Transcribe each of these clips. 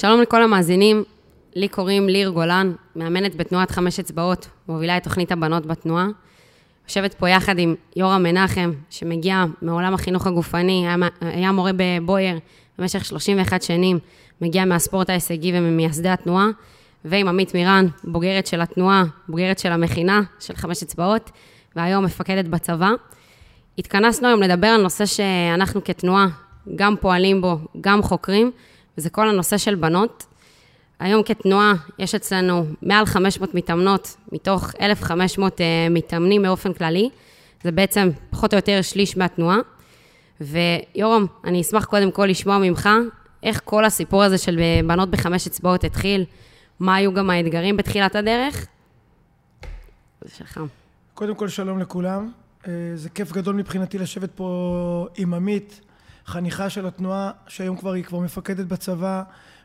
שלום לכל המאזינים, לי קוראים ליר גולן, מאמנת בתנועת חמש אצבעות, מובילה את תוכנית הבנות בתנועה. יושבת פה יחד עם יורם מנחם, שמגיע מעולם החינוך הגופני, היה, מורה בבויאר במשך 31 שנים, מגיע מהספורט ההישגי וממייסדי התנועה, ועם עמית מירן, בוגרת של התנועה, בוגרת של המכינה, של חמש אצבעות, והיום מפקדת בצבא. התכנסנו היום לדבר על נושא שאנחנו כתנועה גם פועלים בו, גם חוקרים, וזה כל הנושא של בנות. היום כתנועה יש אצלנו מעל 500 מתאמנות, מתוך 1,500 uh, אה, מתאמנים באופן כללי. זה בעצם פחות או יותר שליש מהתנועה. ויורם, אני אשמח קודם כל לשמוע ממך איך כל הסיפור הזה של בנות בחמש אצבעות התחיל, מה היו גם האתגרים בתחילת הדרך. זה שלך. קודם כל, שלום לכולם. אה, זה כיף גדול מבחינתי לשבת פה עם עמית, חניכה של התנועה, שהיום כבר היא כבר מפקדת בצבא,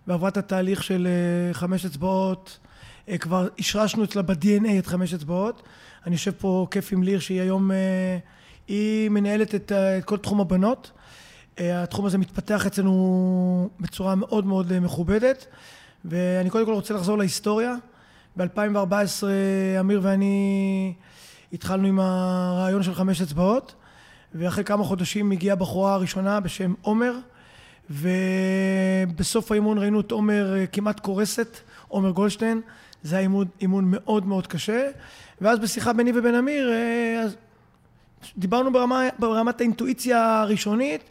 ועברה את התהליך של אה, חמש אצבעות. אה, כבר השרשנו אצלה ב-DNA את חמש אצבעות. אני יושב פה כיף עם ליר, שהיא היום, היא מנהלת את, את כל תחום הבנות. התחום הזה מתפתח אצלנו בצורה מאוד מאוד מכובדת. ואני קודם כל רוצה לחזור להיסטוריה. ב-2014 אמיר ואני התחלנו עם הרעיון של חמש אצבעות, ואחרי כמה חודשים הגיעה בחורה הראשונה בשם עומר, ובסוף האימון ראינו את עומר אה, כמעט קורסת, עומר גולדשטיין, זה היה אימון, אימון מאוד מאוד קשה, ואז בשיחה ביני ובין אמיר, אה, דיברנו ברמה, ברמת האינטואיציה הראשונית,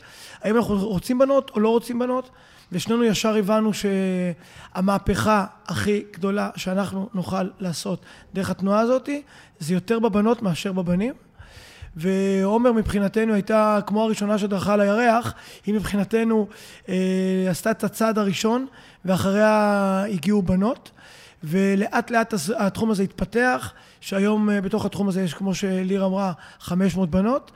האם אנחנו רוצים בנות או לא רוצים בנות, ושנינו ישר הבנו שהמהפכה הכי גדולה שאנחנו נוכל לעשות דרך התנועה הזאת זה יותר בבנות מאשר בבנים. ועומר מבחינתנו הייתה כמו הראשונה שדרכה על הירח, היא מבחינתנו אה, עשתה את הצעד הראשון ואחריה הגיעו בנות ולאט לאט התחום הזה התפתח, שהיום אה, בתוך התחום הזה יש כמו שליר אמרה 500 בנות.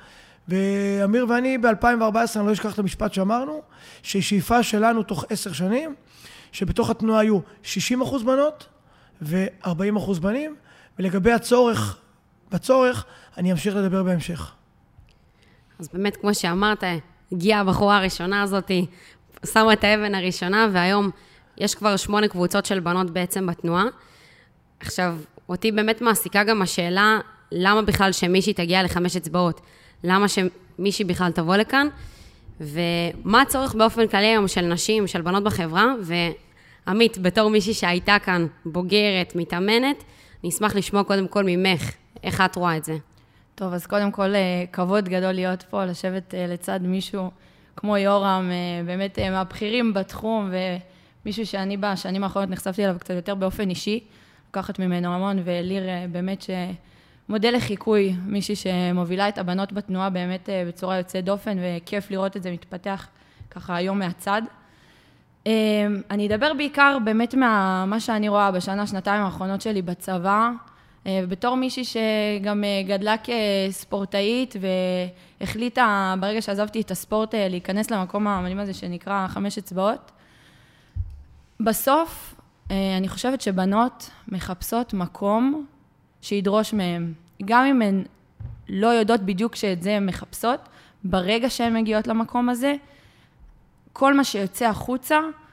ואמיר ואני ב-2014, אני לא אשכח את המשפט שאמרנו, ששאיפה שלנו תוך עשר שנים, שבתוך התנועה היו 60 אחוז בנות ו-40 אחוז בנים, ולגבי הצורך, בצורך, אני אמשיך לדבר בהמשך. אז באמת, כמו שאמרת, הגיעה הבחורה הראשונה הזאת, שמה את האבן הראשונה, והיום יש כבר שמונה קבוצות של בנות בעצם בתנועה. עכשיו, אותי באמת מעסיקה גם השאלה, למה בכלל שמישהי תגיע לחמש אצבעות? למה שמישהי בכלל תבוא לכאן, ומה הצורך באופן כללי היום של נשים, של בנות בחברה, ועמית, בתור מישהי שהייתה כאן, בוגרת, מתאמנת, אני אשמח לשמוע קודם כל ממך, איך את רואה את זה. טוב, אז קודם כל, אה, כבוד גדול להיות פה, לשבת אה, לצד מישהו כמו יורם, אה, באמת מהבכירים בתחום, ומישהו שאני בשנים האחרונות נחשפתי אליו קצת יותר באופן אישי, לקחת ממנו המון, וליר באמת ש... מודל לחיקוי, מישהי שמובילה את הבנות בתנועה באמת בצורה יוצאת דופן, וכיף לראות את זה מתפתח ככה היום מהצד. אני אדבר בעיקר באמת ממה שאני רואה בשנה, שנתיים האחרונות שלי בצבא, אה, בתור מישהי שגם גדלה כספורטאית והחליטה ברגע שעזבתי את הספורט להיכנס למקום המדהים הזה שנקרא חמש אצבעות. בסוף, אני חושבת שבנות מחפשות מקום שידרוש מהן. גם אם הן לא יודעות בדיוק שאת זה הן מחפשות, ברגע שהן מגיעות למקום הזה, כל מה שיוצא החוצה, אה,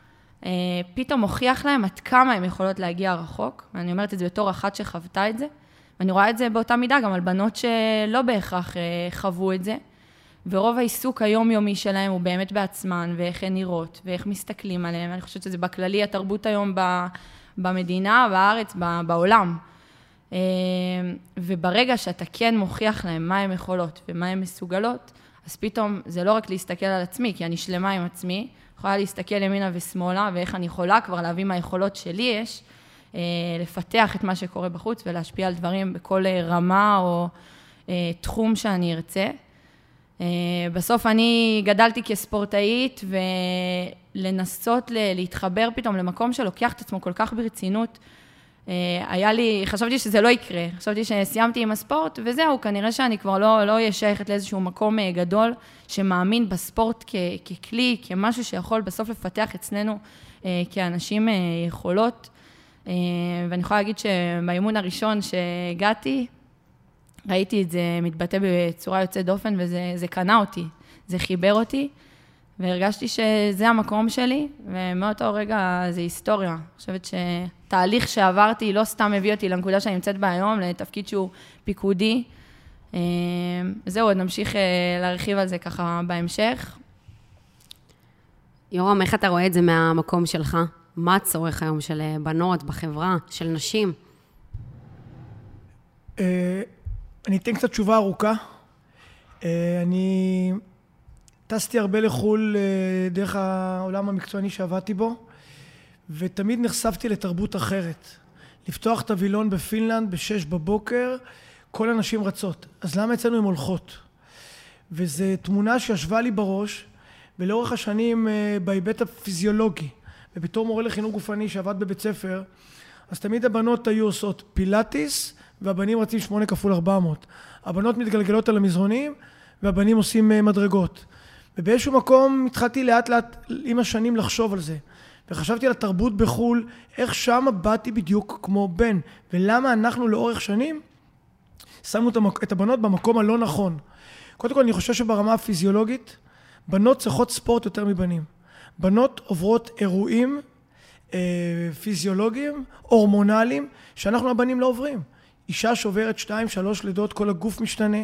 פתאום מוכיח להן עד כמה הן יכולות להגיע רחוק. ואני אומרת את זה בתור אחת שחוותה את זה. ואני רואה את זה באותה מידה גם על בנות שלא בהכרח אה, חוו את זה. ורוב העיסוק היומיומי שלהם הוא באמת בעצמן, ואיך הן נראות, ואיך מסתכלים עליהן. אני חושבת שזה בכללי התרבות היום במדינה, בארץ, בעולם. אמ, וברגע שאתה כן מוכיח להם מה הן יכולות ומה הן מסוגלות, אז פתאום זה לא רק להסתכל על עצמי, כי אני שלמה עם עצמי, יכולה להסתכל ימינה ושמאלה, ואיך אני יכולה כבר להביא מהיכולות שלי יש, אה, לפתח את מה שקורה בחוץ ולהשפיע על דברים בכל אה, רמה או אה, תחום שאני ארצה. בסוף אני גדלתי כספורטאית, ולנסות להתחבר פתאום למקום שלוקח את עצמו כל כך ברצינות, היה לי, חשבתי שזה לא יקרה, חשבתי שסיימתי עם הספורט, וזהו, כנראה שאני כבר לא אהיה לא שייכת לאיזשהו מקום אה, גדול, שמאמין בספורט כ, ככלי, כמשהו שיכול בסוף לפתח אצלנו אה, כאנשים יכולות. ואני יכולה להגיד שבאימון הראשון שהגעתי, ראיתי את זה מתבטא בצורה יוצאת דופן, וזה קנה אותי, זה חיבר אותי. והרגשתי שזה המקום שלי, ומאותו רגע זה היסטוריה. אני חושבת שתהליך שעברתי לא סתם הביא אותי לנקודה שאני נמצאת בה היום, לתפקיד שהוא פיקודי. אה, זהו, עוד נמשיך אה, להרחיב על זה ככה בהמשך. יורם, איך אתה רואה את זה מהמקום שלך? מה הצורך היום של אה, בנות בחברה, של נשים? אני אתן קצת תשובה ארוכה. אני טסתי הרבה לחו"ל אה, דרך העולם המקצועני שעבדתי בו, ותמיד נחשפתי לתרבות אחרת. לפתוח את הווילון בפינלנד בשש בבוקר, כל הנשים רצות. אז למה אצלנו הן הולכות? וזו תמונה שישבה לי בראש, ולאורך השנים אה, בהיבט הפיזיולוגי, ובתור מורה לחינוך גופני שעבד בבית ספר, אז תמיד הבנות היו עושות פילאטיס, והבנים רצים שמונה כפול ארבע מאות. הבנות מתגלגלות על המזרונים, והבנים עושים אה, מדרגות. ובאיזשהו מקום התחלתי לאט לאט עם השנים לחשוב על זה. וחשבתי על התרבות בחו"ל, איך שמה באתי בדיוק כמו בן, ולמה אנחנו לאורך שנים שמנו את הבנות במקום הלא נכון. קודם כל אני חושב שברמה הפיזיולוגית, בנות צריכות ספורט יותר מבנים. בנות עוברות אירועים אה, פיזיולוגיים, הורמונליים, שאנחנו הבנים לא עוברים. אישה שעוברת שתיים, שלוש לידות, כל הגוף משתנה,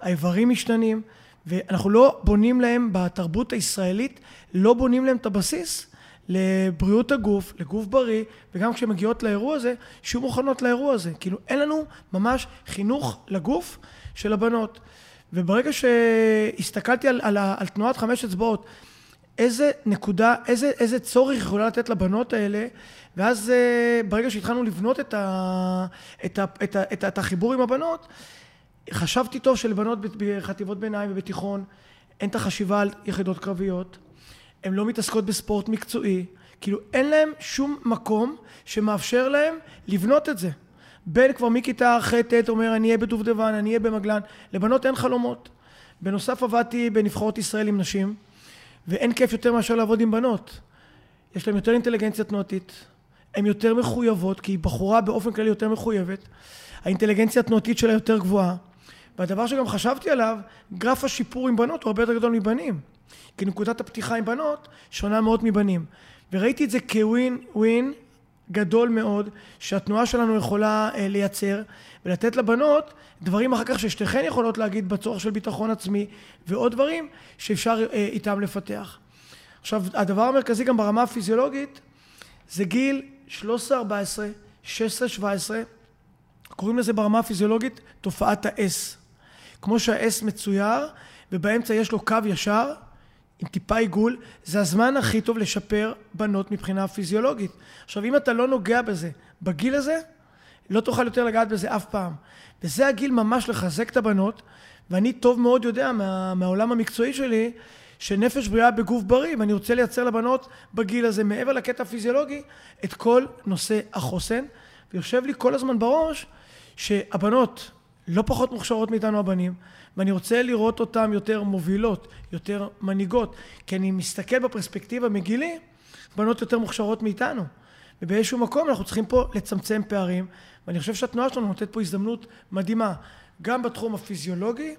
האיברים משתנים, ואנחנו לא בונים להם בתרבות הישראלית, לא בונים להם את הבסיס לבריאות הגוף, לגוף בריא, וגם כשהן מגיעות לאירוע הזה, שיהיו מוכנות לאירוע הזה. כאילו, אין לנו ממש חינוך לגוף של הבנות. וברגע שהסתכלתי על, על, על תנועת חמש אצבעות, איזה נקודה, איזה, איזה צורך יכולה לתת לבנות האלה, ואז אה, ברגע שהתחלנו לבנות את, ה, את, ה, את, ה, את, ה, את החיבור עם הבנות, חשבתי טוב שלבנות בחטיבות ביניים ובתיכון אין את החשיבה על יחידות קרביות, הן לא מתעסקות בספורט מקצועי, כאילו אין להם שום מקום שמאפשר להם לבנות את זה. בן כבר מכיתה ח'-ט' אומר אני אהיה בדובדבן, אני אהיה במגלן, לבנות אין חלומות. בנוסף עבדתי בנבחרות ישראל עם נשים, ואין כיף יותר מאשר לעבוד עם בנות. יש להן יותר אינטליגנציה תנועתית, הן יותר מחויבות, כי היא בחורה באופן כללי יותר מחויבת, האינטליגנציה התנועתית שלה יותר גבוהה, והדבר שגם חשבתי עליו, גרף השיפור עם בנות הוא הרבה יותר גדול מבנים. כי נקודת הפתיחה עם בנות שונה מאוד מבנים. וראיתי את זה כווין ווין גדול מאוד, שהתנועה שלנו יכולה אה, לייצר, ולתת לבנות דברים אחר כך ששתיכן יכולות להגיד בצורך של ביטחון עצמי, ועוד דברים שאפשר אה, איתם לפתח. עכשיו, הדבר המרכזי גם ברמה הפיזיולוגית, זה גיל 13-14, 16-17, קוראים לזה ברמה הפיזיולוגית תופעת ה-S. כמו שהאס מצויר, ובאמצע יש לו קו ישר, עם טיפה עיגול, זה הזמן הכי טוב לשפר בנות מבחינה פיזיולוגית. עכשיו, אם אתה לא נוגע בזה בגיל הזה, לא תוכל יותר לגעת בזה אף פעם. וזה הגיל ממש לחזק את הבנות, ואני טוב מאוד יודע מה, מהעולם המקצועי שלי, שנפש בריאה בגוף בריא, ואני רוצה לייצר לבנות בגיל הזה, מעבר לקטע הפיזיולוגי, את כל נושא החוסן. ויושב לי כל הזמן בראש שהבנות לא פחות מוכשרות מאיתנו הבנים, ואני רוצה לראות אותן יותר מובילות, יותר מנהיגות, כי אני מסתכל בפרספקטיבה מגילי, בנות יותר מוכשרות מאיתנו. ובאיזשהו מקום אנחנו צריכים פה לצמצם פערים, ואני חושב שהתנועה שלנו נותנת פה הזדמנות מדהימה, גם בתחום הפיזיולוגי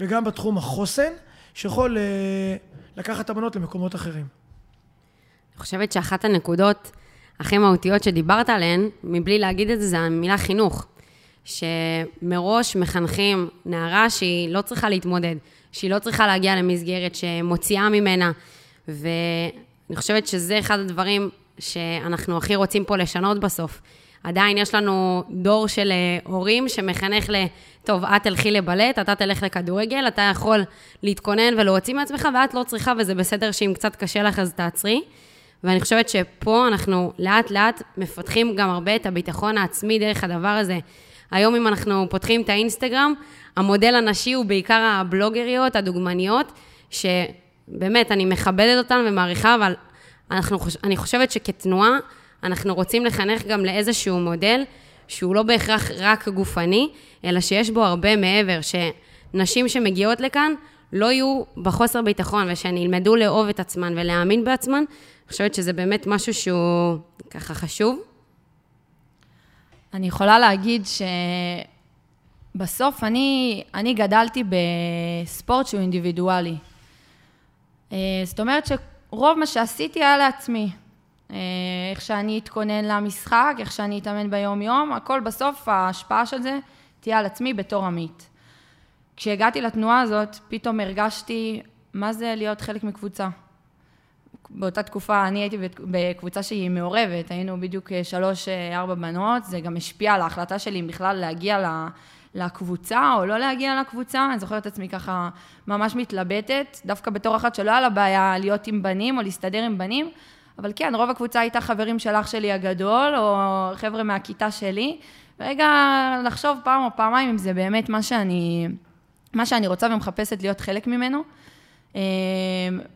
וגם בתחום החוסן, שיכול אה, לקחת את הבנות למקומות אחרים. אני חושבת שאחת הנקודות הכי מהותיות שדיברת עליהן, מבלי להגיד את זה, זה המילה חינוך. שמראש מחנכים נערה שהיא לא צריכה להתמודד, שהיא לא צריכה להגיע למסגרת שמוציאה ממנה, ואני חושבת שזה אחד הדברים שאנחנו הכי רוצים פה לשנות בסוף. עדיין יש לנו דור של אה, הורים שמחנך ל... טוב, את תלכי לבלט, אתה תלך לכדורגל, אתה יכול להתכונן ולהוציא מעצמך, ואת לא צריכה, וזה בסדר שאם קצת קשה לך אז תעצרי. ואני חושבת שפה אנחנו לאט לאט מפתחים גם הרבה את הביטחון העצמי דרך הדבר הזה. היום אם אנחנו פותחים את האינסטגרם, המודל הנשי הוא בעיקר הבלוגריות, הדוגמניות, שבאמת, אני מכבדת אותן ומעריכה, אבל אנחנו, אני חושבת שכתנועה, אנחנו רוצים לחנך גם לאיזשהו מודל שהוא לא בהכרח רק גופני, אלא שיש בו הרבה מעבר, שנשים שמגיעות לכאן לא יהיו בחוסר ביטחון, ושהן ילמדו לאהוב את עצמן ולהאמין בעצמן. אני חושבת שזה באמת משהו שהוא ככה חשוב. אני יכולה להגיד שבסוף אני, אני גדלתי בספורט שהוא אינדיבידואלי. אה, זאת אומרת שרוב מה שעשיתי היה לעצמי. אה, איך שאני אתכונן למשחק, איך שאני אתאמן ביום-יום, הכל בסוף, ההשפעה של זה תהיה על עצמי בתור עמית. כשהגעתי לתנועה הזאת, פתאום הרגשתי מה זה להיות חלק מקבוצה. באותה תקופה אני הייתי בקבוצה שהיא מעורבת, היינו בדיוק שלוש-ארבע בנות, זה גם השפיע על ההחלטה שלי אם בכלל להגיע לקבוצה או לא להגיע לקבוצה, אני זוכרת את עצמי ככה ממש מתלבטת, דווקא בתור אחת שלא היה לה בעיה להיות עם בנים או להסתדר עם בנים, אבל כן, רוב הקבוצה הייתה חברים של אח שלי הגדול, או חבר'ה מהכיתה שלי. רגע, לחשוב פעם או פעמיים אם זה באמת מה שאני, מה שאני רוצה ומחפשת להיות חלק ממנו. אמ,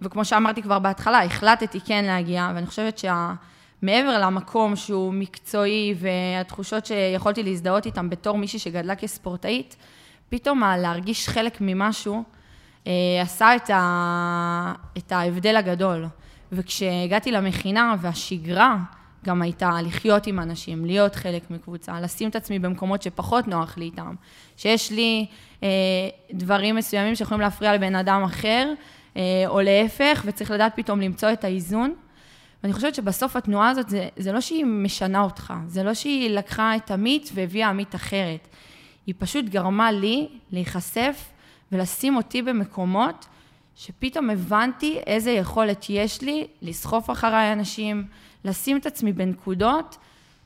וכמו שאמרתי כבר בהתחלה, החלטתי כן להגיע, ואני חושבת שמעבר למקום שהוא מקצועי והתחושות שיכולתי להזדהות איתן בתור מישהי שגדלה כספורטאית, פתאום להרגיש חלק ממשהו אה, עשה את, ה... את ההבדל הגדול. וכשהגעתי למכינה והשגרה גם הייתה לחיות עם אנשים, להיות חלק מקבוצה, לשים את עצמי במקומות שפחות נוח לי איתם, שיש לי אה, דברים מסוימים שיכולים להפריע לבן אדם אחר, אה, או להפך, וצריך לדעת פתאום למצוא את האיזון. ואני חושבת שבסוף התנועה הזאת, זה, זה לא שהיא משנה אותך, זה לא שהיא לקחה את עמית והביאה עמית אחרת. היא פשוט גרמה לי להיחשף ולשים אותי במקומות שפתאום הבנתי איזה יכולת יש לי לסחוף אחריי אנשים, לשים את עצמי בנקודות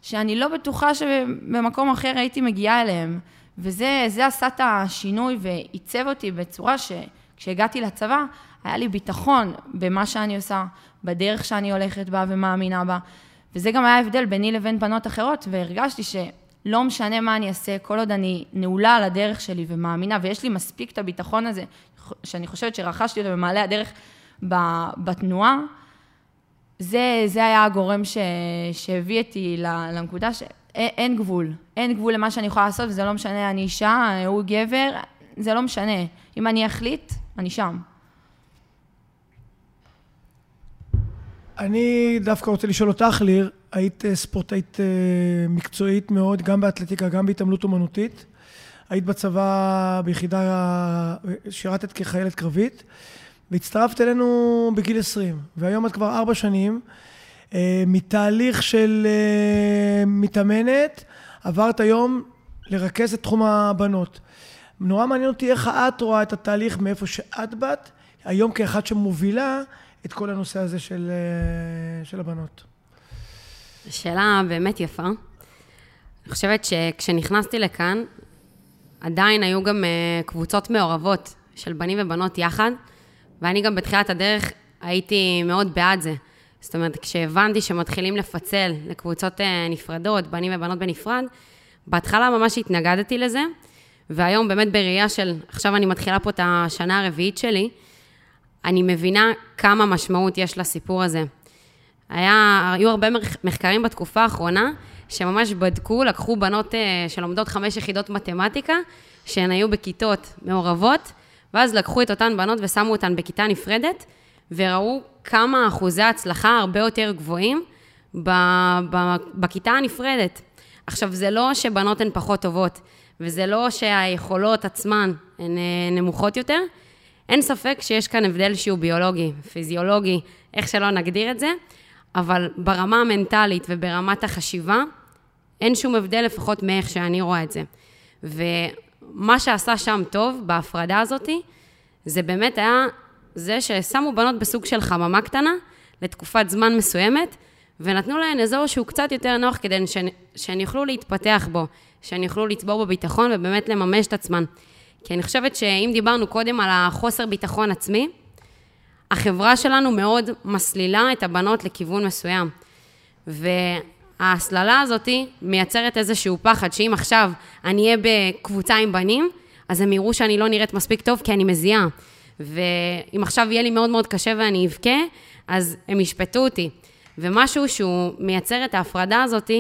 שאני לא בטוחה שבמקום אחר הייתי מגיעה אליהם. וזה עשה את השינוי ועיצב אותי בצורה שכשהגעתי לצבא, היה לי ביטחון במה שאני עושה, בדרך שאני הולכת בה ומאמינה בה. וזה גם היה ההבדל ביני לבין בנות אחרות, והרגשתי שלא משנה מה אני אעשה, כל עוד אני נעולה על הדרך שלי ומאמינה, ויש לי מספיק את הביטחון הזה, שאני חושבת שרכשתי אותו במעלה הדרך בתנועה, זה, זה היה הגורם ש, שהביא אותי לנקודה שאין גבול. אין גבול למה שאני יכולה לעשות, וזה לא משנה, אני אישה, הוא גבר, זה לא משנה. אם אני אחליט, אני שם. אני דווקא רוצה לשאול אותך, ליר, היית אה, ספורטאית אה, מקצועית מאוד, גם באתלטיקה, גם בהתעמלות אומנותית. היית בצבא ביחידה, שירתת כחיילת קרבית, והצטרפת אלינו בגיל 20, והיום את כבר ארבע שנים. אה, מתהליך של אה, מתאמנת, עברת היום לרכז את תחום הבנות. נורא מעניין אותי איך את רואה את התהליך מאיפה שאת באת, היום כאחת שמובילה את כל הנושא הזה של, אה, של הבנות. שאלה באמת יפה. אני חושבת שכשנכנסתי לכאן, עדיין היו גם קבוצות מעורבות של בנים ובנות יחד, ואני גם בתחילת הדרך הייתי מאוד בעד זה. זאת אומרת, כשהבנתי שמתחילים לפצל לקבוצות uh, נפרדות, בנים ובנות בנפרד, בהתחלה ממש התנגדתי לזה, והיום באמת בראייה של, עכשיו אני מתחילה פה את השנה הרביעית שלי, אני מבינה כמה משמעות יש לסיפור הזה. היה, היו הרבה מחקרים בתקופה האחרונה, שממש בדקו, לקחו בנות uh, שלומדות חמש יחידות מתמטיקה, שהן היו בכיתות מעורבות, ואז לקחו את אותן בנות ושמו אותן בכיתה נפרדת, וראו כמה אחוזי הצלחה הרבה יותר גבוהים ב, ב, בכיתה הנפרדת. עכשיו, זה לא שבנות הן פחות טובות, וזה לא שהיכולות עצמן הן uh, נמוכות יותר, אין ספק שיש כאן הבדל שהוא ביולוגי, פיזיולוגי, איך שלא נגדיר את זה, אבל ברמה המנטלית וברמת החשיבה, אין שום הבדל לפחות מאיך שאני רואה את זה. ומה שעשה שם טוב, בהפרדה הזאת, זה באמת היה זה ששמו בנות בסוג של חממה קטנה, לתקופת זמן מסוימת, ונתנו להן אזור שהוא קצת יותר נוח כדי שהן, שהן יוכלו להתפתח בו, שהן יוכלו לצבור בביטחון ובאמת לממש את עצמן. כי אני חושבת שאם דיברנו קודם על החוסר ביטחון עצמי, החברה שלנו מאוד מסלילה את הבנות לכיוון מסוים. וההסללה הזאת מייצרת איזשהו פחד, שאם עכשיו אני אהיה בקבוצה עם בנים, אז הם יראו שאני לא נראית מספיק טוב כי אני מזיעה. ואם עכשיו יהיה לי מאוד מאוד קשה ואני אבכה, אז הם ישפטו אותי. ומשהו שהוא מייצר את ההפרדה הזאת,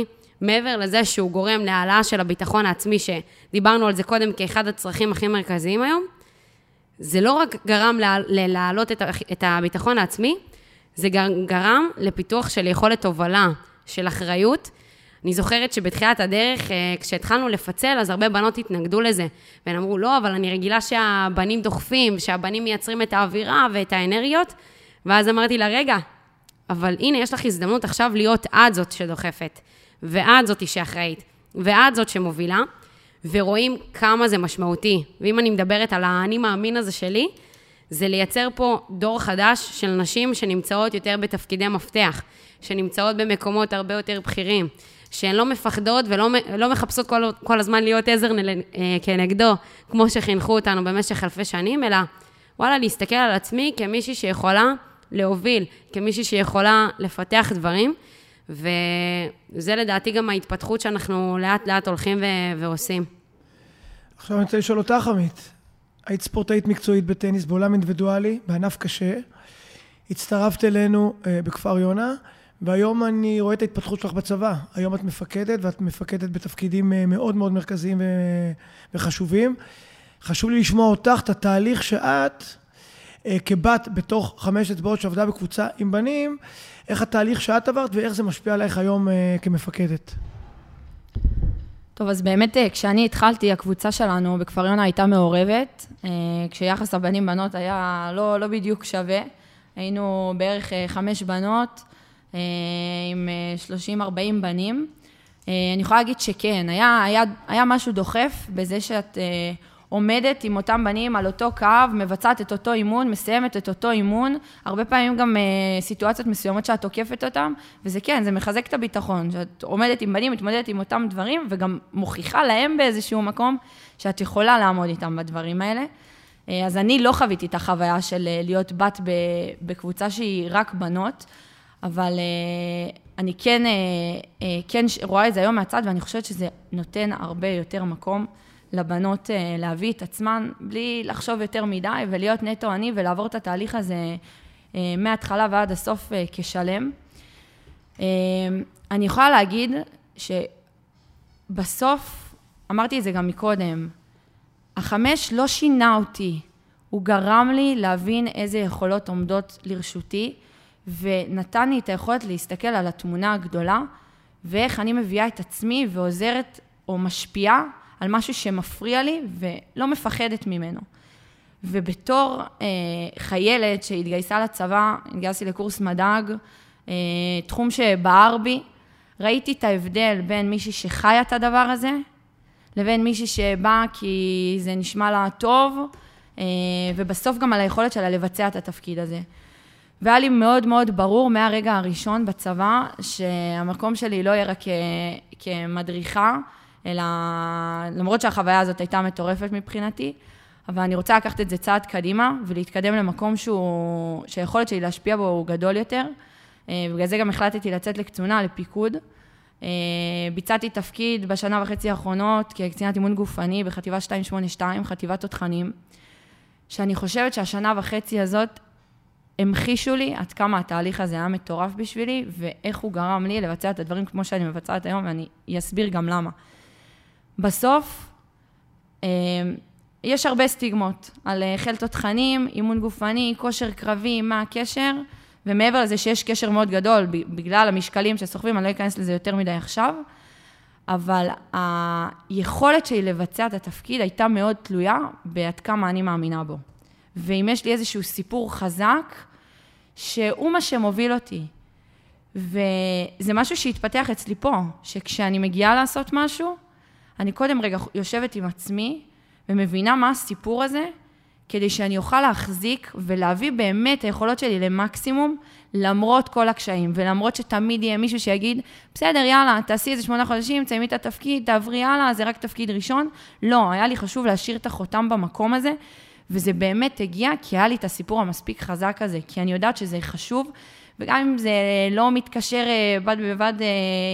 מעבר לזה שהוא גורם להעלאה של הביטחון העצמי, שדיברנו על זה קודם כאחד הצרכים הכי מרכזיים היום, זה לא רק גרם להעלות את הביטחון העצמי, זה גרם לפיתוח של יכולת הובלה, של אחריות, אני זוכרת שבתחילת הדרך, אה, כשהתחלנו לפצל, אז הרבה בנות התנגדו לזה. והן אמרו, לא, אבל אני רגילה שהבנים דוחפים, שהבנים מייצרים את האווירה ואת האנרגיות. ואז אמרתי לה, רגע, אבל הנה, יש לך הזדמנות עכשיו להיות את זאת שדוחפת, ואת זאתי שאחראית, ואת זאת שמובילה, ורואים כמה זה משמעותי. ואם אני מדברת על האני מאמין הזה שלי, זה לייצר פה דור חדש של נשים שנמצאות יותר בתפקידי מפתח, שנמצאות במקומות הרבה יותר בכירים, שהן לא מפחדות ולא לא מחפשות כל, כל הזמן להיות עזר נל, אה, כנגדו, כמו שחינכו אותנו במשך אלפי שנים, אלא וואלה, להסתכל על עצמי כמישהי שיכולה להוביל, כמישהי שיכולה לפתח דברים, וזה לדעתי גם ההתפתחות שאנחנו לאט לאט הולכים ו- ועושים. עכשיו אני רוצה לשאול אותך, עמית. היית ספורטאית מקצועית בטניס בעולם אינדיבידואלי, בענף קשה. הצטרפת אלינו uh, בכפר יונה, והיום אני רואה את ההתפתחות שלך בצבא. היום את מפקדת, ואת מפקדת בתפקידים uh, מאוד מאוד מרכזיים ו... וחשובים. חשוב לי לשמוע אותך, את התהליך שאת, uh, כבת בתוך חמש אצבעות שעבדה בקבוצה עם בנים, איך התהליך שאת עברת ואיך זה משפיע עלייך היום כמפקדת. טוב, אז באמת כשאני התחלתי, הקבוצה שלנו בכפר יונה הייתה מעורבת, כשיחס הבנים-בנות היה לא, לא בדיוק שווה. היינו בערך חמש בנות עם 30-40 בנים. אני יכולה להגיד שכן, היה, היה, היה משהו דוחף בזה שאת עומדת עם אותם בנים על אותו קו, מבצעת את אותו אימון, מסיימת את אותו אימון, הרבה פעמים גם אה, סיטואציות מסוימות שאת תוקפת אותם, וזה כן, זה מחזק את הביטחון, שאת עומדת עם בנים, מתמודדת עם אותם דברים, וגם מוכיחה להם באיזשהו מקום שאת יכולה לעמוד איתם בדברים האלה. אה, אז אני לא חוויתי את החוויה של אה, להיות בת בקבוצה שהיא רק בנות, אבל אה, אני כן, אה, אה, כן רואה את זה היום מהצד, ואני חושבת שזה נותן הרבה יותר מקום. לבנות אה, להביא את עצמן בלי לחשוב יותר מדי ולהיות נטו אני ולעבור את התהליך הזה אה, מההתחלה ועד הסוף אה, כשלם. אני יכולה להגיד שבסוף, אמרתי את זה גם מקודם, החמש לא שינה אותי, הוא גרם לי להבין איזה יכולות עומדות לרשותי, ונתן לי את היכולת להסתכל על התמונה הגדולה, ואיך אני מביאה את עצמי ועוזרת או משפיעה על משהו שמפריע לי ולא מפחדת ממנו. ובתור אה, חיילת שהתגייסה לצבא, התגייסתי לקורס מדאג, אה, תחום שבער בי, ראיתי את ההבדל בין מישהי שחיה את הדבר הזה, לבין מישהי שבאה כי זה נשמע לה טוב, אה, ובסוף גם על היכולת שלה לבצע את התפקיד הזה. והיה לי מאוד מאוד ברור מהרגע הראשון בצבא, שהמקום שלי לא יהיה רק כמדריכה, אלא למרות שהחוויה הזאת הייתה מטורפת מבחינתי, אבל אני רוצה לקחת את זה צעד קדימה ולהתקדם למקום שהוא, שהיכולת שלי להשפיע בו הוא גדול יותר. אה, בגלל זה גם החלטתי לצאת לקצונה, לפיקוד. אה, ביצעתי תפקיד בשנה וחצי האחרונות כקצינת אימון גופני בחטיבה 282, חטיבת תותחנים, שאני חושבת שהשנה וחצי הזאת המחישו לי עד כמה התהליך הזה היה מטורף בשבילי, ואיך הוא גרם לי לבצע את הדברים כמו שאני מבצעת היום, ואני אסביר גם למה. בסוף, אה, יש הרבה סטיגמות על אה, חיל תותחנים, אימון גופני, כושר קרבי, מה הקשר, ומעבר לזה שיש קשר מאוד גדול, בגלל המשקלים שסוחבים, אני לא אכנס לזה יותר מדי עכשיו, אבל היכולת שלי לבצע את התפקיד הייתה מאוד תלויה בעד כמה אני מאמינה בו. ואם יש לי איזשהו סיפור חזק, שהוא מה שמוביל אותי. וזה משהו שהתפתח אצלי פה, שכשאני מגיעה לעשות משהו, אני קודם רגע יושבת עם עצמי ומבינה מה הסיפור הזה, כדי שאני אוכל להחזיק ולהביא באמת היכולות שלי למקסימום, למרות כל הקשיים, ולמרות שתמיד יהיה מישהו שיגיד, בסדר, יאללה, תעשי איזה שמונה חודשים, תסיימי את התפקיד, תעברי הלאה, זה רק תפקיד ראשון. לא, היה לי חשוב להשאיר את החותם במקום הזה, וזה באמת הגיע כי היה לי את הסיפור המספיק חזק הזה, כי אני יודעת שזה חשוב, וגם אם זה לא מתקשר אה, בד בבד אה,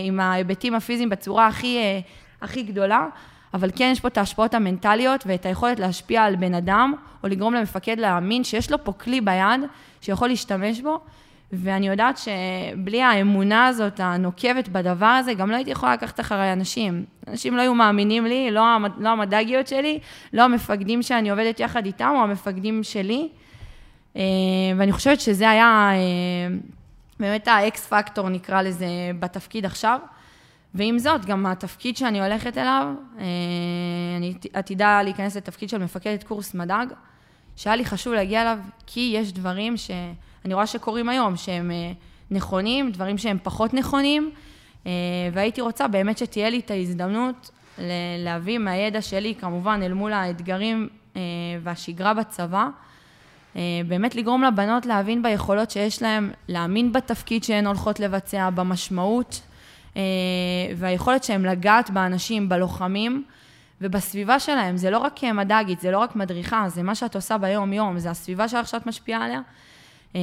עם ההיבטים הפיזיים בצורה הכי אה, הכי גדולה, אבל כן יש פה את ההשפעות המנטליות ואת היכולת להשפיע על בן אדם, או לגרום למפקד להאמין שיש לו פה כלי ביד שיכול להשתמש בו, ואני יודעת שבלי האמונה הזאת, הנוקבת בדבר הזה, גם לא הייתי יכולה לקחת אחריי אנשים. אנשים לא היו מאמינים לי, לא, לא המד"גיות שלי, לא המפקדים שאני עובדת יחד איתם, או המפקדים שלי. אה, ואני חושבת שזה היה אה, באמת האקס פקטור, נקרא לזה, בתפקיד עכשיו. ועם זאת, גם התפקיד שאני הולכת אליו, אה, אני עתידה להיכנס לתפקיד של מפקדת קורס מדאג, שהיה לי חשוב להגיע אליו, כי יש דברים שאני רואה שקורים היום, שהם אה, נכונים, דברים שהם פחות נכונים, אה, והייתי רוצה באמת שתהיה לי את ההזדמנות להביא מהידע שלי, כמובן, אל מול האתגרים והשגרה בצבא, באמת לגרום לבנות להבין ביכולות שיש להן, להאמין בתפקיד שהן הולכות לבצע, במשמעות אה, והיכולת שלהם לגעת באנשים, בלוחמים ובסביבה שלהם. זה לא רק מדאגית, זה לא רק מדריכה, זה מה שאת עושה ביום-יום, זה הסביבה שלך שאת משפיעה עליה. אה,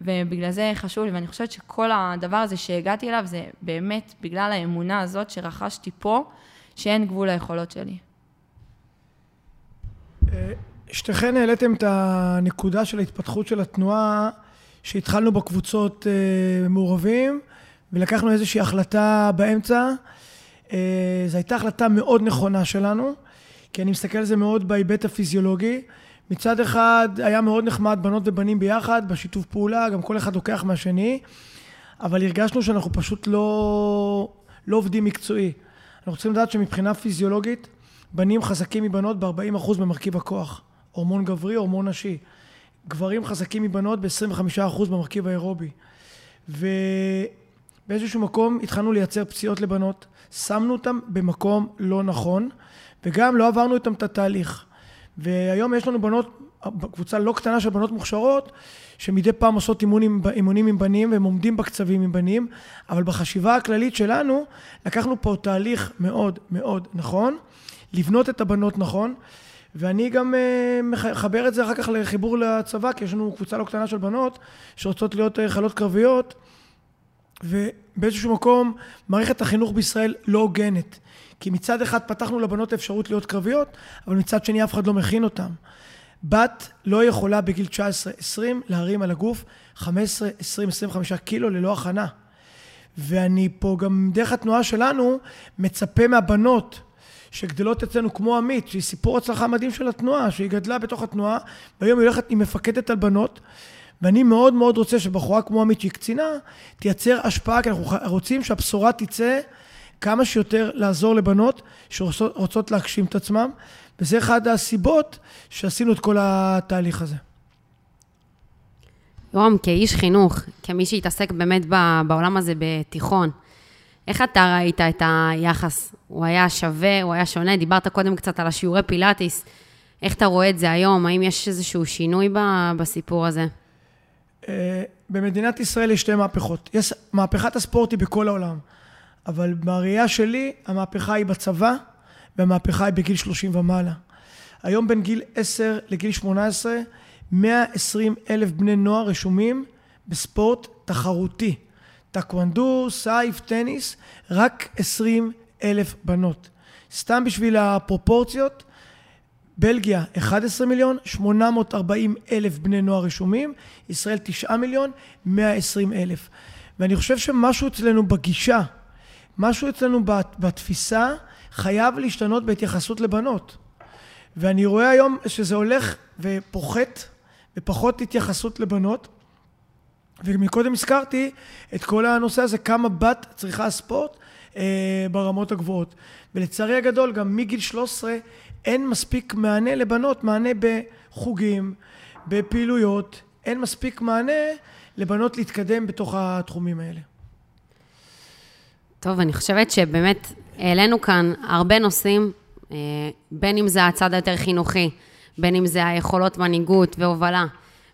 ובגלל זה חשוב לי, ואני חושבת שכל הדבר הזה שהגעתי אליו, זה באמת בגלל האמונה הזאת שרכשתי פה, שאין גבול ליכולות שלי. אה, שתיכן העליתם את הנקודה של ההתפתחות של התנועה, שהתחלנו בקבוצות מעורבים, ולקחנו איזושהי החלטה באמצע. אה, זו הייתה החלטה מאוד נכונה שלנו, כי אני מסתכל על זה מאוד בהיבט הפיזיולוגי. מצד אחד היה מאוד נחמד בנות ובנים ביחד, בשיתוף פעולה, גם כל אחד לוקח מהשני, אבל הרגשנו שאנחנו פשוט לא, לא עובדים מקצועי. אנחנו צריכים לדעת שמבחינה פיזיולוגית, בנים חזקים מבנות ב-40% במרכיב הכוח. הורמון גברי, הורמון נשי. גברים חזקים מבנות ב-25% במרכיב האירובי. ו... באיזשהו מקום התחלנו לייצר פציעות לבנות, שמנו אותם במקום לא נכון, וגם לא עברנו איתם את התהליך. והיום יש לנו בנות, קבוצה לא קטנה של בנות מוכשרות, שמדי פעם עושות אימונים, אימונים עם בנים, והם עומדים בקצבים עם בנים, אבל בחשיבה הכללית שלנו, לקחנו פה תהליך מאוד מאוד נכון, לבנות את הבנות נכון, ואני גם uh, מחבר את זה אחר כך לחיבור לצבא, כי יש לנו קבוצה לא קטנה של בנות שרוצות להיות uh, חיילות קרביות, ובאיזשהו מקום מערכת החינוך בישראל לא הוגנת. כי מצד אחד פתחנו לבנות אפשרות להיות קרביות, אבל מצד שני אף אחד לא מכין אותם. בת לא יכולה בגיל 19-20 להרים על הגוף 15, 20, 25 קילו ללא הכנה. ואני פה גם דרך התנועה שלנו מצפה מהבנות שגדלות אצלנו כמו עמית, שהיא סיפור הצלחה מדהים של התנועה, שהיא גדלה בתוך התנועה, והיום היא הולכת, היא מפקדת על בנות, ואני מאוד מאוד רוצה שבחורה כמו עמית שהיא קצינה, תייצר השפעה, כי אנחנו רוצים שהבשורה תצא כמה שיותר לעזור לבנות שרוצות להגשים את עצמם, וזה אחת הסיבות שעשינו את כל התהליך הזה. יורם, כאיש חינוך, כמי שהתעסק באמת בעולם הזה בתיכון, איך אתה ראית את היחס? הוא היה שווה, הוא היה שונה? דיברת קודם קצת על השיעורי פילאטיס. איך אתה רואה את זה היום? האם יש איזשהו שינוי בסיפור הזה? אה, במדינת ישראל יש שתי מהפכות. יש, מהפכת הספורט היא בכל העולם, אבל בראייה שלי, המהפכה היא בצבא, והמהפכה היא בגיל 30 ומעלה. היום בין גיל 10 לגיל 18, 120 אלף בני נוער רשומים בספורט תחרותי. טקוונדו, סייף, טניס, רק 20 אלף בנות. סתם בשביל הפרופורציות, בלגיה 11 מיליון, 840 אלף בני נוער רשומים, ישראל 9 מיליון, 120 אלף. ואני חושב שמשהו אצלנו בגישה, משהו אצלנו בתפיסה, חייב להשתנות בהתייחסות לבנות. ואני רואה היום שזה הולך ופוחת, ופחות התייחסות לבנות. ומקודם הזכרתי את כל הנושא הזה, כמה בת צריכה ספורט אה, ברמות הגבוהות. ולצערי הגדול, גם מגיל 13 אין מספיק מענה לבנות, מענה בחוגים, בפעילויות, אין מספיק מענה לבנות להתקדם בתוך התחומים האלה. טוב, אני חושבת שבאמת העלינו כאן הרבה נושאים, אה, בין אם זה הצד היותר חינוכי, בין אם זה היכולות מנהיגות והובלה,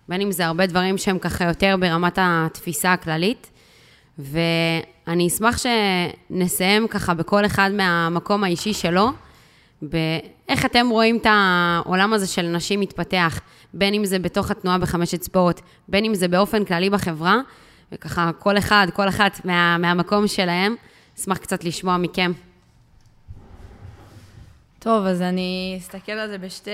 בין אם זה הרבה דברים שהם ככה יותר ברמת התפיסה הכללית. ואני אשמח שנסיים ככה בכל אחד מהמקום האישי שלו, באיך אתם רואים את העולם הזה של נשים מתפתח, בין אם זה בתוך התנועה בחמש אצבעות, בין אם זה באופן כללי בחברה, וככה כל אחד, כל אחת מה, מהמקום שלהם. אשמח קצת לשמוע מכם. טוב, אז אני אסתכל על זה בשתי,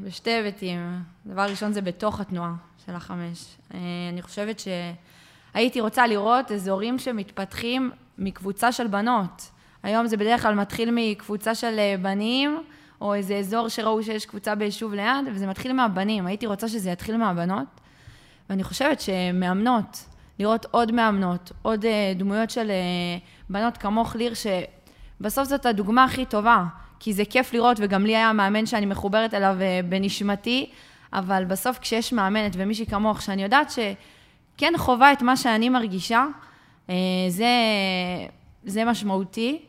בשתי היבטים. דבר ראשון זה בתוך התנועה של החמש. אה, אני חושבת שהייתי רוצה לראות אזורים שמתפתחים מקבוצה של בנות. היום זה בדרך כלל מתחיל מקבוצה של אה, בנים, או איזה אזור שראו שיש קבוצה ביישוב ליד, וזה מתחיל מהבנים. הייתי רוצה שזה יתחיל מהבנות, ואני חושבת שמאמנות לראות עוד מאמנות, עוד אה, דמויות של אה, בנות כמוך ליר, שבסוף זאת הדוגמה הכי טובה, כי זה כיף לראות, וגם לי היה מאמן שאני מחוברת אליו בנשמתי, אבל בסוף כשיש מאמנת ומישהי כמוך, שאני יודעת שכן חווה את מה שאני מרגישה, זה, זה משמעותי.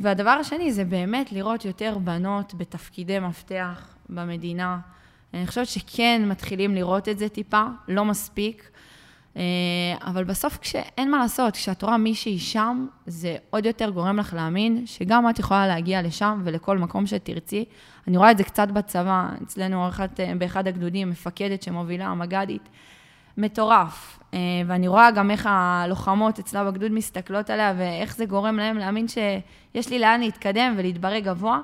והדבר השני זה באמת לראות יותר בנות בתפקידי מפתח במדינה. אני חושבת שכן מתחילים לראות את זה טיפה, לא מספיק. אה, אבל בסוף כשאין מה לעשות, כשאת רואה מישהי שם, זה עוד יותר גורם לך להאמין שגם את יכולה להגיע לשם ולכל מקום שתרצי. אני רואה את זה קצת בצבא, אצלנו ערכת, אה, באחד הגדודים, מפקדת שמובילה, המג"דית, מטורף. אה, ואני רואה גם איך הלוחמות אצלה בגדוד מסתכלות עליה, ואיך זה גורם להם להאמין שיש לי לאן להתקדם ולהתברג גבוה.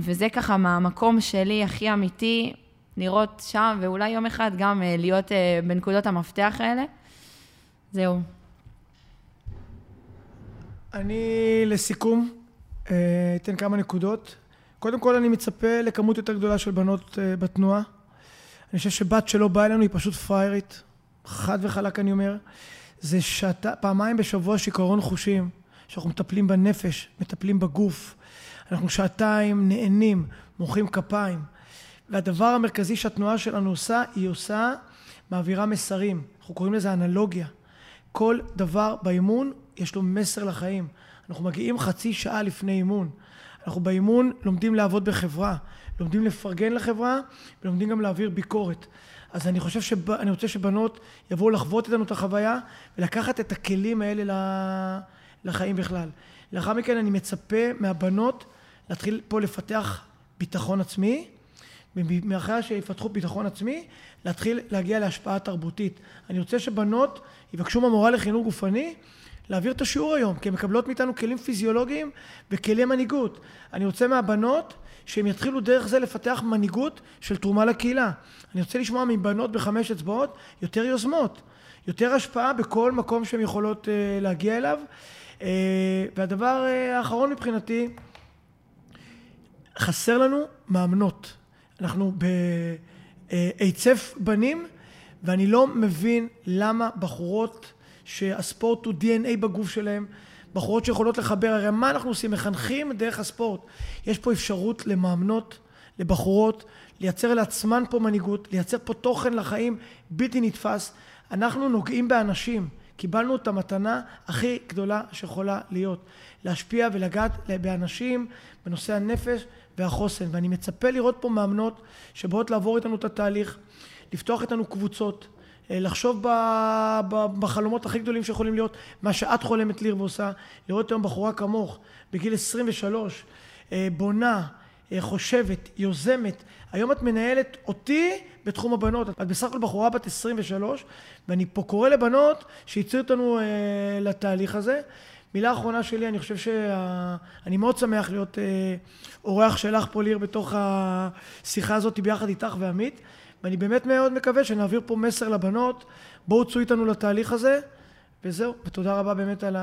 וזה ככה מהמקום שלי הכי אמיתי, לראות שם, ואולי יום אחד גם אה, להיות אה, בנקודות המפתח האלה. זהו. אני לסיכום אה, אתן כמה נקודות. קודם כל אני מצפה לכמות יותר גדולה של בנות בתנועה. אני חושב שבת שלא באה אלינו היא פשוט פריירית. חד וחלק אני אומר. זה שעת... פעמיים בשבוע שיכרון חושים, שאנחנו מטפלים בנפש, מטפלים בגוף. אנחנו שעתיים נהנים, מוחאים כפיים. והדבר המרכזי שהתנועה שלנו עושה, היא עושה, מעבירה מסרים. אנחנו קוראים לזה אנלוגיה. כל דבר באימון, יש לו מסר לחיים. אנחנו מגיעים חצי שעה לפני אימון. אנחנו באימון לומדים לעבוד בחברה, לומדים לפרגן לחברה, ולומדים גם להעביר ביקורת. אז אני חושב שב... אני רוצה שבנות יבואו לחוות איתנו את החוויה, ולקחת את הכלים האלה לחיים בכלל. לאחר מכן אני מצפה מהבנות להתחיל פה לפתח ביטחון עצמי, מאחר שיפתחו ביטחון עצמי, להתחיל להגיע להשפעה תרבותית. אני רוצה שבנות יבקשו מהמורה לחינוך גופני להעביר את השיעור היום, כי הן מקבלות מאיתנו כלים פיזיולוגיים וכלי מנהיגות. אני רוצה מהבנות שהן יתחילו דרך זה לפתח מנהיגות של תרומה לקהילה. אני רוצה לשמוע מבנות בחמש אצבעות יותר יוזמות, יותר השפעה בכל מקום שהן יכולות uh, להגיע אליו. Uh, והדבר uh, האחרון מבחינתי, חסר לנו מאמנות. אנחנו בהיצף בנים, ואני לא מבין למה בחורות שהספורט הוא DNA בגוף שלהם, בחורות שיכולות לחבר, הרי מה אנחנו עושים? מחנכים דרך הספורט. יש פה אפשרות למאמנות, לבחורות, לייצר לעצמן פה מנהיגות, לייצר פה תוכן לחיים בלתי נתפס. אנחנו נוגעים באנשים. קיבלנו את המתנה הכי גדולה שיכולה להיות. להשפיע ולגעת באנשים, בנושא הנפש והחוסן. ואני מצפה לראות פה מאמנות שבאות לעבור איתנו את התהליך, לפתוח איתנו קבוצות, לחשוב בחלומות הכי גדולים שיכולים להיות, מה שאת חולמת ליר ועושה, לראות היום בחורה כמוך, בגיל 23, אה, בונה, אה, חושבת, יוזמת. היום את מנהלת אותי בתחום הבנות. את בסך הכל בחורה בת 23, ואני פה קורא לבנות שיצאו אותנו לתהליך הזה. מילה אחרונה שלי, אני חושב שאני מאוד שמח להיות אה, אורח שלך פה ליר בתוך השיחה הזאת ביחד איתך ועמית, ואני באמת מאוד מקווה שנעביר פה מסר לבנות, בואו צאו איתנו לתהליך הזה, וזהו, ותודה רבה באמת על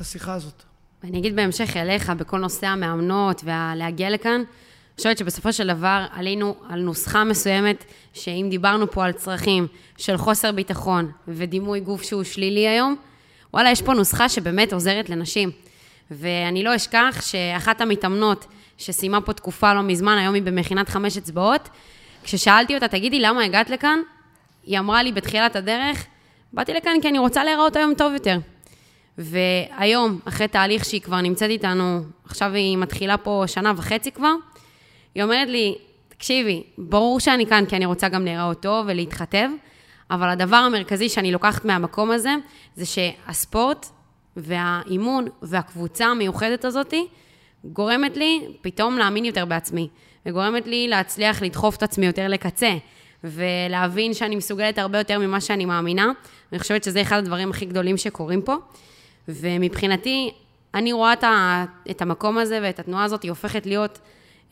השיחה הזאת. ואני אגיד בהמשך אליך, בכל נושא המאמנות והלהגיע לכאן, אני חושבת שבסופו של דבר עלינו על נוסחה מסוימת, שאם דיברנו פה על צרכים של חוסר ביטחון ודימוי גוף שהוא שלילי היום, וואלה, יש פה נוסחה שבאמת עוזרת לנשים. ואני לא אשכח שאחת המתאמנות שסיימה פה תקופה לא מזמן, היום היא במכינת חמש אצבעות, כששאלתי אותה, תגידי, למה הגעת לכאן? היא אמרה לי בתחילת הדרך, באתי לכאן כי אני רוצה להיראות היום טוב יותר. והיום, אחרי תהליך שהיא כבר נמצאת איתנו, עכשיו היא מתחילה פה שנה וחצי כבר, היא אומרת לי, תקשיבי, ברור שאני כאן כי אני רוצה גם להיראות טוב ולהתחתב, אבל הדבר המרכזי שאני לוקחת מהמקום הזה, זה שהספורט והאימון והקבוצה המיוחדת הזאת, גורמת לי פתאום להאמין יותר בעצמי, וגורמת לי להצליח לדחוף את עצמי יותר לקצה, ולהבין שאני מסוגלת הרבה יותר ממה שאני מאמינה. אני חושבת שזה אחד הדברים הכי גדולים שקורים פה. ומבחינתי, אני רואה את המקום הזה ואת התנועה הזאת, היא הופכת להיות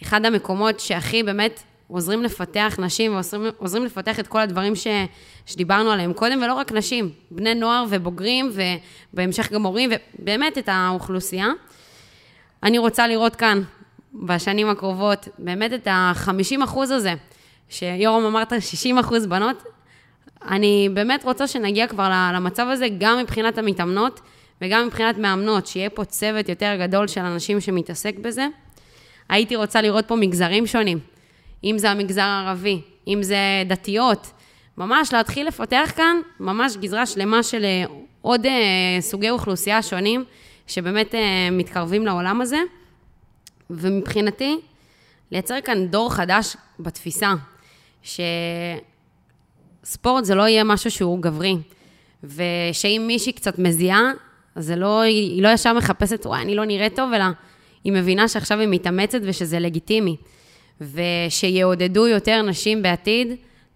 אחד המקומות שהכי באמת עוזרים לפתח נשים ועוזרים לפתח את כל הדברים ש, שדיברנו עליהם קודם, ולא רק נשים, בני נוער ובוגרים, ובהמשך גם הורים, ובאמת את האוכלוסייה. אני רוצה לראות כאן, בשנים הקרובות, באמת את ה-50 אחוז הזה, שיורם אמרת 60 אחוז בנות, אני באמת רוצה שנגיע כבר למצב הזה, גם מבחינת המתאמנות וגם מבחינת מאמנות, שיהיה פה צוות יותר גדול של אנשים שמתעסק בזה. הייתי רוצה לראות פה מגזרים שונים, אם זה המגזר הערבי, אם זה דתיות, ממש להתחיל לפתח כאן ממש גזרה שלמה של אה, עוד אה, סוגי אוכלוסייה שונים, שבאמת אה, מתקרבים לעולם הזה. ומבחינתי, לייצר כאן דור חדש בתפיסה, שספורט זה לא יהיה משהו שהוא גברי, ושאם מישהי קצת מזיעה, אז לא, היא לא ישר מחפשת, וואי, אני לא נראית טוב, אלא היא מבינה שעכשיו היא מתאמצת ושזה לגיטימי. ושיעודדו יותר נשים בעתיד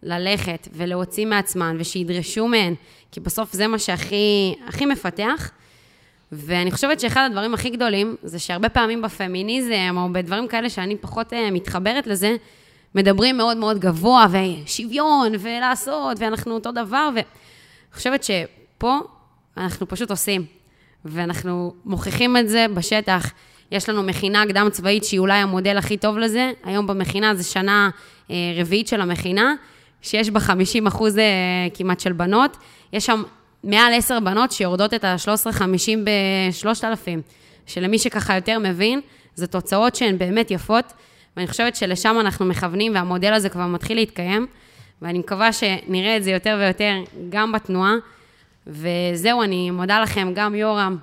ללכת ולהוציא מעצמן ושידרשו מהן, כי בסוף זה מה שהכי הכי מפתח. ואני חושבת שאחד הדברים הכי גדולים, זה שהרבה פעמים בפמיניזם, או בדברים כאלה שאני פחות uh, מתחברת לזה, מדברים מאוד מאוד גבוה, ושוויון, ולעשות, ואנחנו אותו דבר, ואני חושבת שפה אנחנו פשוט עושים, ואנחנו מוכיחים את זה בשטח. יש לנו מכינה קדם צבאית שהיא אולי המודל הכי טוב לזה. היום במכינה זה שנה uh, רביעית של המכינה, שיש בה 50 אחוז uh, כמעט של בנות. יש שם מעל עשר בנות שיורדות את ה-13.50 ב-3,000, שלמי שככה יותר מבין, זה תוצאות שהן באמת יפות, ואני חושבת שלשם אנחנו מכוונים, והמודל הזה כבר מתחיל להתקיים, ואני מקווה שנראה את זה יותר ויותר גם בתנועה. וזהו, אני מודה לכם, גם יורם,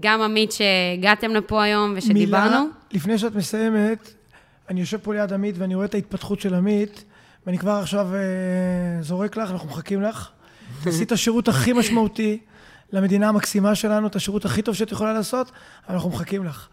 גם עמית, שהגעתם לפה היום ושדיברנו. מילה, לפני שאת מסיימת, אני יושב פה ליד עמית ואני רואה את ההתפתחות של עמית, ואני כבר עכשיו אה, זורק לך, אנחנו מחכים לך. עשית השירות הכי משמעותי למדינה המקסימה שלנו, את השירות הכי טוב שאת יכולה לעשות, אנחנו מחכים לך.